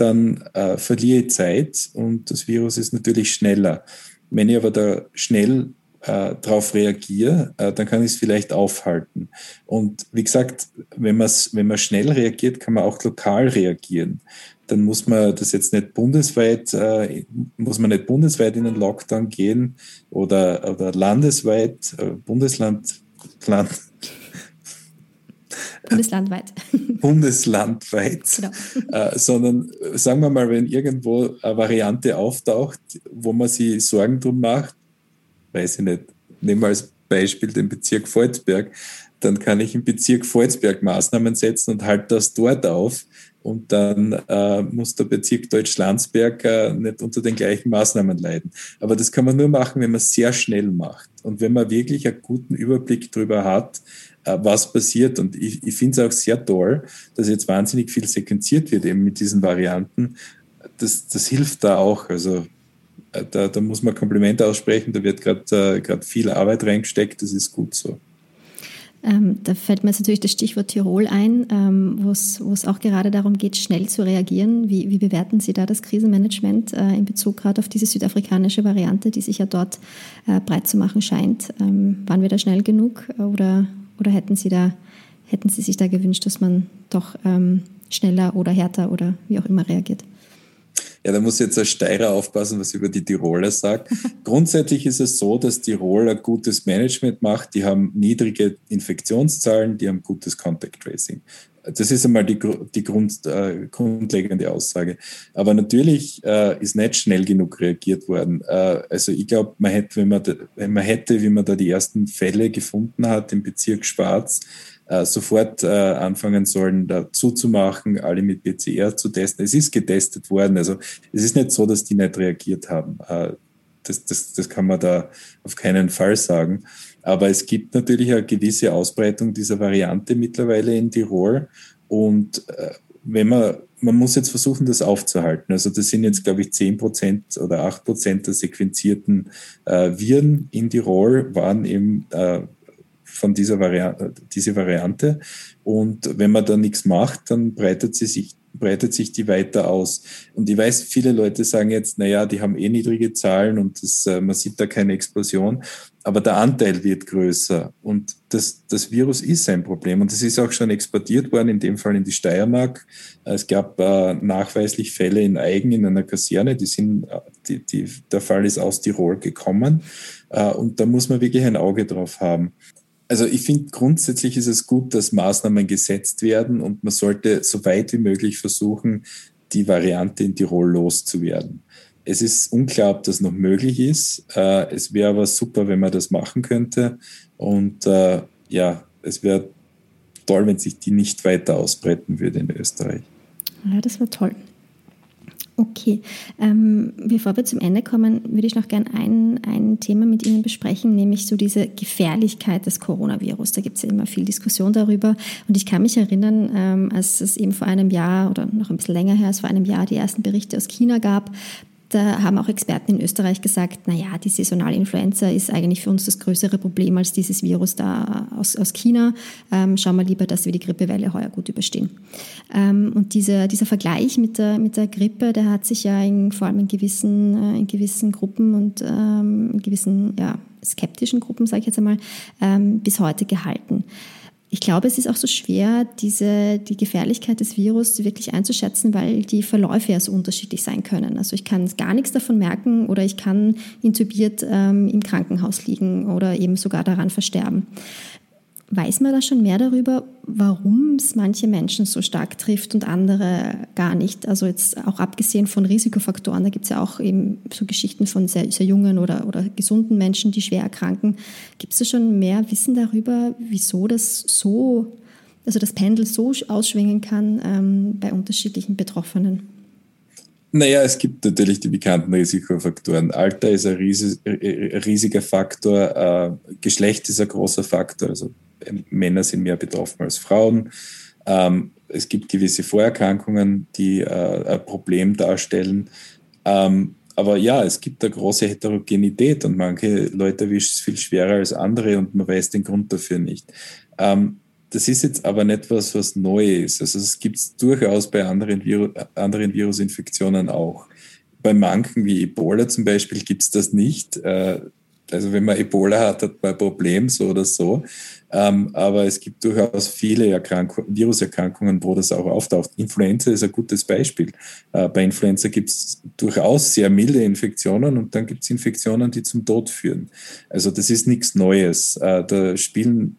dann äh, verliere ich Zeit und das Virus ist natürlich schneller. Wenn ich aber da schnell äh, darauf reagiere, äh, dann kann ich es vielleicht aufhalten. Und wie gesagt, wenn, wenn man schnell reagiert, kann man auch lokal reagieren dann muss man das jetzt nicht bundesweit, äh, muss man nicht bundesweit in den Lockdown gehen oder, oder landesweit, äh, Bundesland, Land, Bundeslandweit. Bundeslandweit. Genau. Äh, sondern sagen wir mal, wenn irgendwo eine Variante auftaucht, wo man sich Sorgen drum macht, weiß ich nicht, nehmen wir als Beispiel den Bezirk Volzberg, dann kann ich im Bezirk Volzberg Maßnahmen setzen und halte das dort auf und dann äh, muss der Bezirk Deutsch-Landsberg äh, nicht unter den gleichen Maßnahmen leiden. Aber das kann man nur machen, wenn man sehr schnell macht und wenn man wirklich einen guten Überblick darüber hat, äh, was passiert. Und ich, ich finde es auch sehr toll, dass jetzt wahnsinnig viel sequenziert wird eben mit diesen Varianten. Das, das hilft da auch. Also äh, da, da muss man Komplimente aussprechen, da wird gerade äh, viel Arbeit reingesteckt, das ist gut so. Ähm, da fällt mir jetzt natürlich das Stichwort Tirol ein, ähm, wo es auch gerade darum geht, schnell zu reagieren. Wie, wie bewerten Sie da das Krisenmanagement äh, in Bezug gerade auf diese südafrikanische Variante, die sich ja dort äh, breit zu machen scheint? Ähm, waren wir da schnell genug oder, oder hätten, Sie da, hätten Sie sich da gewünscht, dass man doch ähm, schneller oder härter oder wie auch immer reagiert? Ja, da muss jetzt ein Steirer aufpassen, was ich über die Tiroler sagt. Grundsätzlich ist es so, dass Tirol ein gutes Management macht. Die haben niedrige Infektionszahlen, die haben gutes Contact Tracing. Das ist einmal die, die Grund, äh, grundlegende Aussage. Aber natürlich äh, ist nicht schnell genug reagiert worden. Äh, also ich glaube, man hätte, wenn man, da, wenn man hätte, wie man da die ersten Fälle gefunden hat im Bezirk Schwarz, äh, sofort äh, anfangen sollen, da zuzumachen, alle mit PCR zu testen. Es ist getestet worden. Also es ist nicht so, dass die nicht reagiert haben. Äh, das, das, das kann man da auf keinen Fall sagen. Aber es gibt natürlich eine gewisse Ausbreitung dieser Variante mittlerweile in Tirol. Und äh, wenn man, man muss jetzt versuchen, das aufzuhalten. Also das sind jetzt, glaube ich, 10 Prozent oder 8 Prozent der sequenzierten äh, Viren in Tirol waren eben äh, von dieser Variante, diese Variante. Und wenn man da nichts macht, dann breitet sie sich breitet sich die weiter aus. Und ich weiß, viele Leute sagen jetzt, naja, die haben eh niedrige Zahlen und das, äh, man sieht da keine Explosion, aber der Anteil wird größer und das, das Virus ist ein Problem und es ist auch schon exportiert worden, in dem Fall in die Steiermark. Es gab äh, nachweislich Fälle in Eigen in einer Kaserne, die sind, äh, die, die, der Fall ist aus Tirol gekommen äh, und da muss man wirklich ein Auge drauf haben also ich finde grundsätzlich ist es gut, dass Maßnahmen gesetzt werden und man sollte so weit wie möglich versuchen, die Variante in Tirol loszuwerden. Es ist unklar, ob das noch möglich ist. Äh, es wäre aber super, wenn man das machen könnte. Und äh, ja, es wäre toll, wenn sich die nicht weiter ausbreiten würde in Österreich. Ja, das wäre toll. Okay, ähm, bevor wir zum Ende kommen, würde ich noch gerne ein, ein Thema mit Ihnen besprechen, nämlich so diese Gefährlichkeit des Coronavirus. Da gibt es ja immer viel Diskussion darüber. Und ich kann mich erinnern, ähm, als es eben vor einem Jahr oder noch ein bisschen länger her, als vor einem Jahr die ersten Berichte aus China gab, da haben auch Experten in Österreich gesagt, naja, die saisonale Influenza ist eigentlich für uns das größere Problem als dieses Virus da aus, aus China. Ähm, schauen wir lieber, dass wir die Grippewelle heuer gut überstehen. Ähm, und dieser, dieser Vergleich mit der, mit der Grippe, der hat sich ja in, vor allem in gewissen, äh, in gewissen Gruppen und ähm, in gewissen ja, skeptischen Gruppen, sage ich jetzt einmal, ähm, bis heute gehalten. Ich glaube, es ist auch so schwer, diese, die Gefährlichkeit des Virus wirklich einzuschätzen, weil die Verläufe ja so unterschiedlich sein können. Also ich kann gar nichts davon merken oder ich kann intubiert ähm, im Krankenhaus liegen oder eben sogar daran versterben. Weiß man da schon mehr darüber, warum es manche Menschen so stark trifft und andere gar nicht? Also jetzt auch abgesehen von Risikofaktoren, da gibt es ja auch eben so Geschichten von sehr, sehr jungen oder, oder gesunden Menschen, die schwer erkranken. Gibt es da schon mehr Wissen darüber, wieso das so, also das Pendel so ausschwingen kann ähm, bei unterschiedlichen Betroffenen? Naja, es gibt natürlich die bekannten Risikofaktoren. Alter ist ein riesiger Faktor, äh, Geschlecht ist ein großer Faktor, also Männer sind mehr betroffen als Frauen. Ähm, es gibt gewisse Vorerkrankungen, die äh, ein Problem darstellen. Ähm, aber ja, es gibt eine große Heterogenität und manche Leute erwischen es viel schwerer als andere und man weiß den Grund dafür nicht. Ähm, das ist jetzt aber nicht was, was neu ist. Also es gibt es durchaus bei anderen, Viru anderen Virusinfektionen auch. Bei manchen wie Ebola zum Beispiel gibt es das nicht. Äh, also wenn man Ebola hat, hat man ein Problem, so oder so. Ähm, aber es gibt durchaus viele Erkrank Viruserkrankungen, wo das auch auftaucht. Influenza ist ein gutes Beispiel. Äh, bei Influenza gibt es durchaus sehr milde Infektionen und dann gibt es Infektionen, die zum Tod führen. Also das ist nichts Neues. Äh, da spielen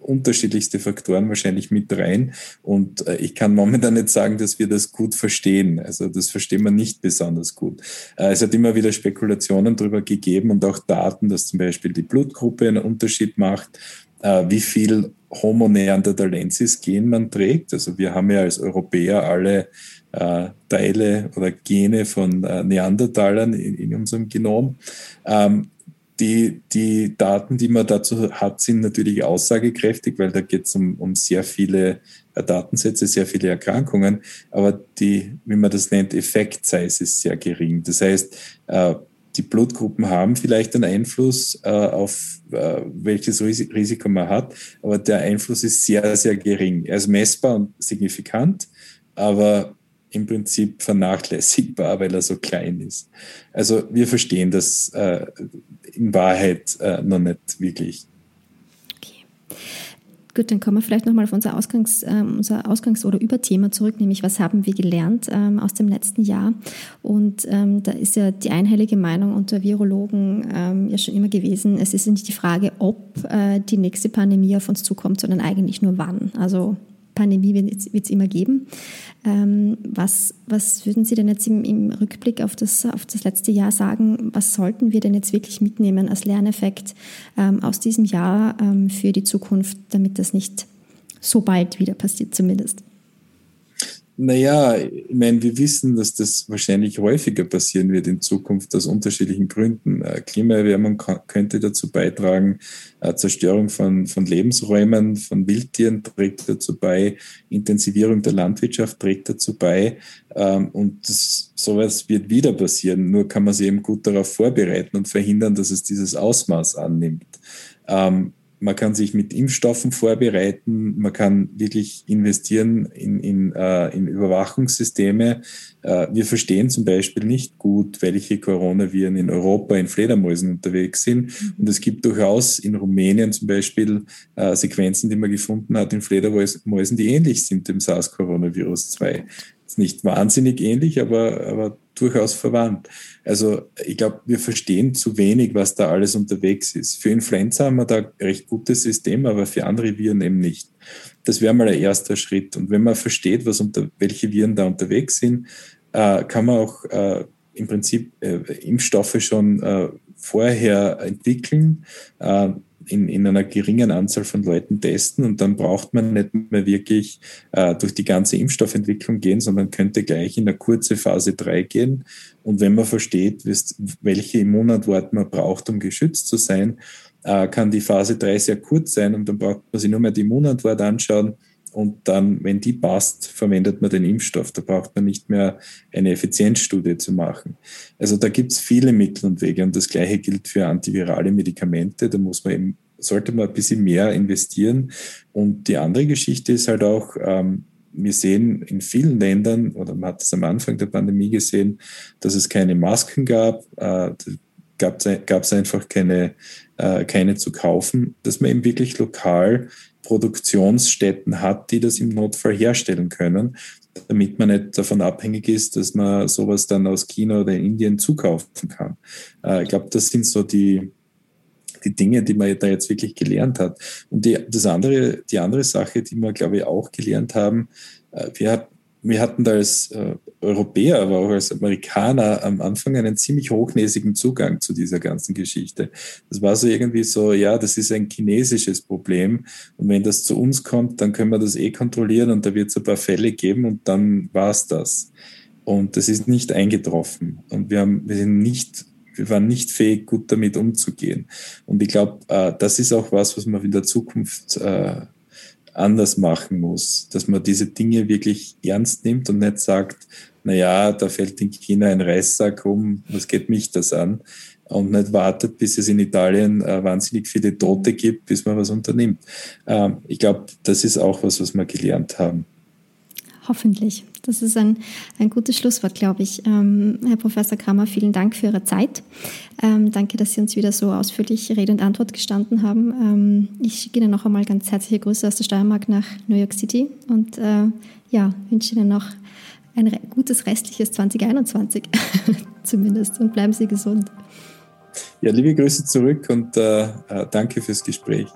unterschiedlichste Faktoren wahrscheinlich mit rein. Und äh, ich kann momentan nicht sagen, dass wir das gut verstehen. Also das verstehen wir nicht besonders gut. Äh, es hat immer wieder Spekulationen darüber gegeben und auch Daten, dass zum Beispiel die Blutgruppe einen Unterschied macht, äh, wie viel Homo neanderthalensis Gen man trägt. Also wir haben ja als Europäer alle äh, Teile oder Gene von äh, Neandertalern in, in, unserem Genom. Ähm, die, die Daten, die man dazu hat, sind natürlich aussagekräftig, weil da geht es um, um sehr viele äh, Datensätze, sehr viele Erkrankungen, aber die, wie man das nennt, Effekt-Size ist sehr gering. Das heißt, äh, die Blutgruppen haben vielleicht einen Einfluss äh, auf welches Risiko man hat, aber der Einfluss ist sehr, sehr gering. Er ist messbar und signifikant, aber im Prinzip vernachlässigbar, weil er so klein ist. Also wir verstehen das in Wahrheit äh, noch nicht wirklich. Gut, dann kommen wir vielleicht nochmal auf unser Ausgangs-, äh, unser Ausgangs- oder Überthema zurück, nämlich was haben wir gelernt ähm, aus dem letzten Jahr? Und ähm, da ist ja die einhellige Meinung unter Virologen ähm, ja schon immer gewesen, es ist nicht die Frage, ob äh, die nächste Pandemie auf uns zukommt, sondern eigentlich nur wann. Also Pandemie wird es immer geben. Ähm, was, was würden Sie denn jetzt im, im, Rückblick auf das, auf das letzte Jahr sagen? Was sollten wir denn jetzt wirklich mitnehmen als Lerneffekt ähm, aus diesem Jahr ähm, für die Zukunft, damit das nicht so bald wieder passiert zumindest? Naja, ich meine, wir wissen, dass das wahrscheinlich häufiger passieren wird in Zukunft aus unterschiedlichen Gründen. Äh, Klimaerwärmung könnte dazu beitragen, äh, Zerstörung von, von Lebensräumen, von Wildtieren trägt dazu bei, Intensivierung der Landwirtschaft trägt dazu bei. Ähm, und das, sowas wird wieder passieren. Nur kann man sich eben gut darauf vorbereiten und verhindern, dass es dieses Ausmaß annimmt. Ähm, man kann sich mit Impfstoffen vorbereiten, man kann wirklich investieren in, in, äh, in Überwachungssysteme. Äh, wir verstehen zum Beispiel nicht gut, welche Coronaviren in Europa in Fledermäusen unterwegs sind. Und es gibt durchaus in Rumänien zum Beispiel äh, Sequenzen, die man gefunden hat in Fledermäusen, die ähnlich sind dem SARS-Coronavirus 2 ist nicht wahnsinnig ähnlich, aber, aber durchaus verwandt. Also ich glaube, wir verstehen zu wenig, was da alles unterwegs ist. Für Influenza haben wir da ein recht gutes System, aber für andere Viren eben nicht. Das wäre mal der erste Schritt. Und wenn man versteht, was unter, welche Viren da unterwegs sind, äh, kann man auch äh, im Prinzip äh, Impfstoffe schon äh, vorher entwickeln. In, in einer geringen Anzahl von Leuten testen und dann braucht man nicht mehr wirklich äh, durch die ganze Impfstoffentwicklung gehen, sondern könnte gleich in eine kurze Phase 3 gehen. Und wenn man versteht, welche Immunantwort man braucht, um geschützt zu sein, äh, kann die Phase 3 sehr kurz sein und dann braucht man sich nur mehr die Immunantwort anschauen und dann, wenn die passt, verwendet man den Impfstoff. Da braucht man nicht mehr eine Effizienzstudie zu machen. Also da gibt es viele Mittel und Wege und das Gleiche gilt für antivirale Medikamente. Da muss man eben, sollte man ein bisschen mehr investieren. Und die andere Geschichte ist halt auch, ähm, wir sehen in vielen Ländern, oder man hat es am Anfang der Pandemie gesehen, dass es keine Masken gab, äh, gab es einfach keine, äh, keine zu kaufen, dass man eben wirklich lokal Produktionsstätten hat, die das im Notfall herstellen können, damit man nicht davon abhängig ist, dass man sowas dann aus China oder Indien zukaufen kann. Äh, ich glaube, das sind so die, die Dinge, die man da jetzt wirklich gelernt hat. Und die, das andere, die andere Sache, die wir, glaube ich, auch gelernt haben, äh, wir, wir hatten da als äh, Europäer, aber auch als Amerikaner am Anfang einen ziemlich hochnäsigen Zugang zu dieser ganzen Geschichte. Das war so irgendwie so, ja, das ist ein chinesisches Problem und wenn das zu uns kommt, dann können wir das eh kontrollieren und da wird es ein paar Fälle geben und dann war es das. Und das ist nicht eingetroffen und wir, haben, wir sind nicht wir waren nicht fähig, gut damit umzugehen. Und ich glaube, äh, das ist auch was, was man in der Zukunft äh, anders machen muss, dass man diese Dinge wirklich ernst nimmt und nicht sagt, na ja, da fällt in China ein Reissack um, was geht mich das an? Und nicht wartet, bis es in Italien äh, wahnsinnig viele Tote gibt, bis man was unternimmt. Ähm, ich glaube, das ist auch was, was wir gelernt haben. Hoffentlich. Das ist ein, ein gutes Schlusswort, glaube ich. Ähm, Herr Professor Kramer, vielen Dank für Ihre Zeit. Ähm, danke, dass Sie uns wieder so ausführlich Rede und Antwort gestanden haben. Ähm, ich schicke Ihnen noch einmal ganz herzliche Grüße aus der Steiermark nach New York City und äh, ja, wünsche Ihnen noch ein gutes restliches 2021 zumindest und bleiben Sie gesund. Ja, liebe Grüße zurück und äh, äh danke fürs Gespräch.